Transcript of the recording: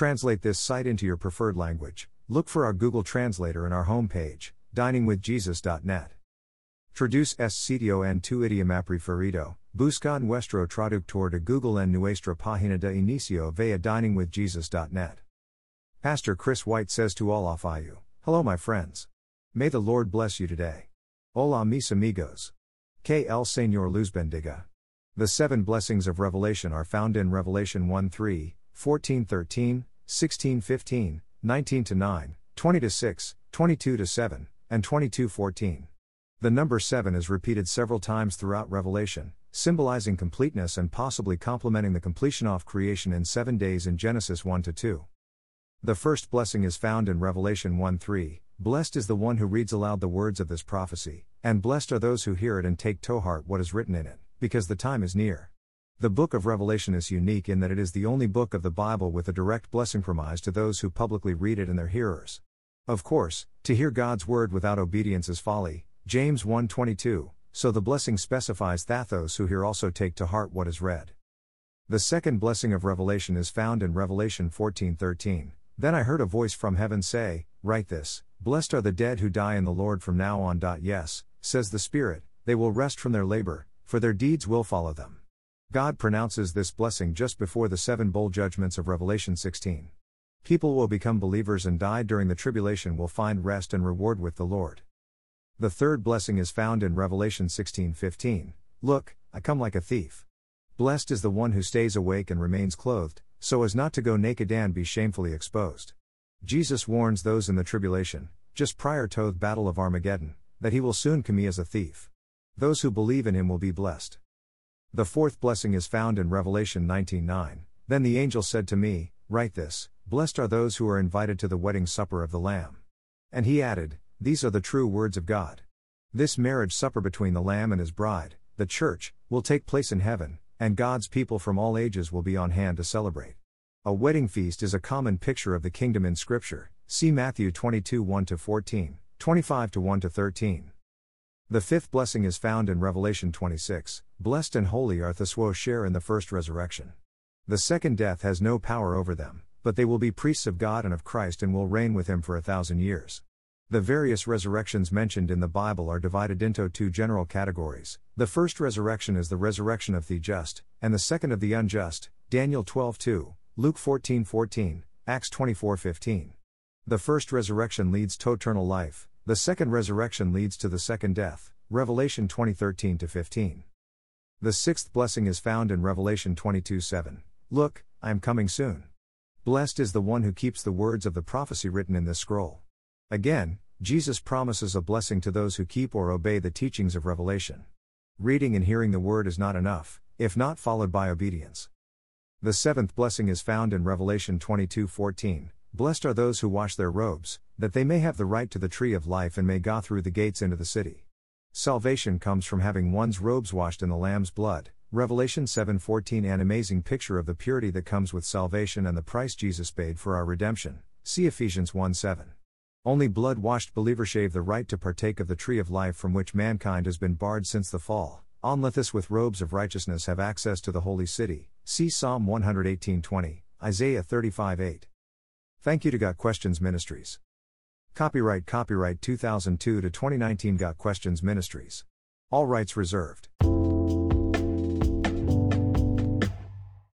translate this site into your preferred language, look for our Google Translator in our homepage, diningwithjesus.net. Traduce este sitio en tu idioma preferido, busca nuestro traductor de Google en nuestra página de inicio via diningwithjesus.net. Pastor Chris White says to all of you, Hello, my friends. May the Lord bless you today. Hola, mis amigos. Que el Señor luz bendiga. The seven blessings of Revelation are found in Revelation 1 3, 14 13, 16 15, 19 9, 20 6, 22 7, and 22 14. The number 7 is repeated several times throughout Revelation, symbolizing completeness and possibly complementing the completion of creation in seven days in Genesis 1 2. The first blessing is found in Revelation 1 3 Blessed is the one who reads aloud the words of this prophecy, and blessed are those who hear it and take to heart what is written in it, because the time is near. The book of Revelation is unique in that it is the only book of the Bible with a direct blessing promised to those who publicly read it and their hearers. Of course, to hear God's word without obedience is folly, James 1:22. So the blessing specifies that those who hear also take to heart what is read. The second blessing of Revelation is found in Revelation 14:13. Then I heard a voice from heaven say, "Write this: Blessed are the dead who die in the Lord from now on." Yes, says the Spirit, they will rest from their labor, for their deeds will follow them. God pronounces this blessing just before the seven bowl judgments of Revelation 16. People will become believers and die during the tribulation will find rest and reward with the Lord. The third blessing is found in Revelation 16:15. Look, I come like a thief. Blessed is the one who stays awake and remains clothed, so as not to go naked and be shamefully exposed. Jesus warns those in the tribulation, just prior to the battle of Armageddon, that he will soon come as a thief. Those who believe in him will be blessed. The fourth blessing is found in Revelation 19:9. Then the angel said to me, Write this: Blessed are those who are invited to the wedding supper of the Lamb. And he added, these are the true words of God. This marriage supper between the Lamb and his bride, the Church, will take place in heaven, and God's people from all ages will be on hand to celebrate. A wedding feast is a common picture of the kingdom in Scripture. See Matthew 22 1 14, 25 1 13. The fifth blessing is found in Revelation 26 Blessed and holy are those who share in the first resurrection. The second death has no power over them, but they will be priests of God and of Christ and will reign with him for a thousand years. The various resurrections mentioned in the Bible are divided into two general categories. The first resurrection is the resurrection of the just, and the second of the unjust. Daniel 12:2, Luke 14:14, Acts 24:15. The first resurrection leads to eternal life, the second resurrection leads to the second death. Revelation 20:13-15. The sixth blessing is found in Revelation 22:7. Look, I am coming soon. Blessed is the one who keeps the words of the prophecy written in this scroll. Again, Jesus promises a blessing to those who keep or obey the teachings of Revelation. Reading and hearing the word is not enough, if not followed by obedience. The seventh blessing is found in Revelation 22:14. Blessed are those who wash their robes, that they may have the right to the tree of life and may go through the gates into the city. Salvation comes from having one's robes washed in the lamb's blood. Revelation 7:14 an amazing picture of the purity that comes with salvation and the price Jesus paid for our redemption. See Ephesians 1:7. Only blood washed believers shave the right to partake of the tree of life from which mankind has been barred since the fall. Onlithus with robes of righteousness have access to the holy city. See Psalm 118:20, Isaiah 35:8. Thank you to Got Questions Ministries. Copyright Copyright 2002 to 2019 Got Questions Ministries. All rights reserved.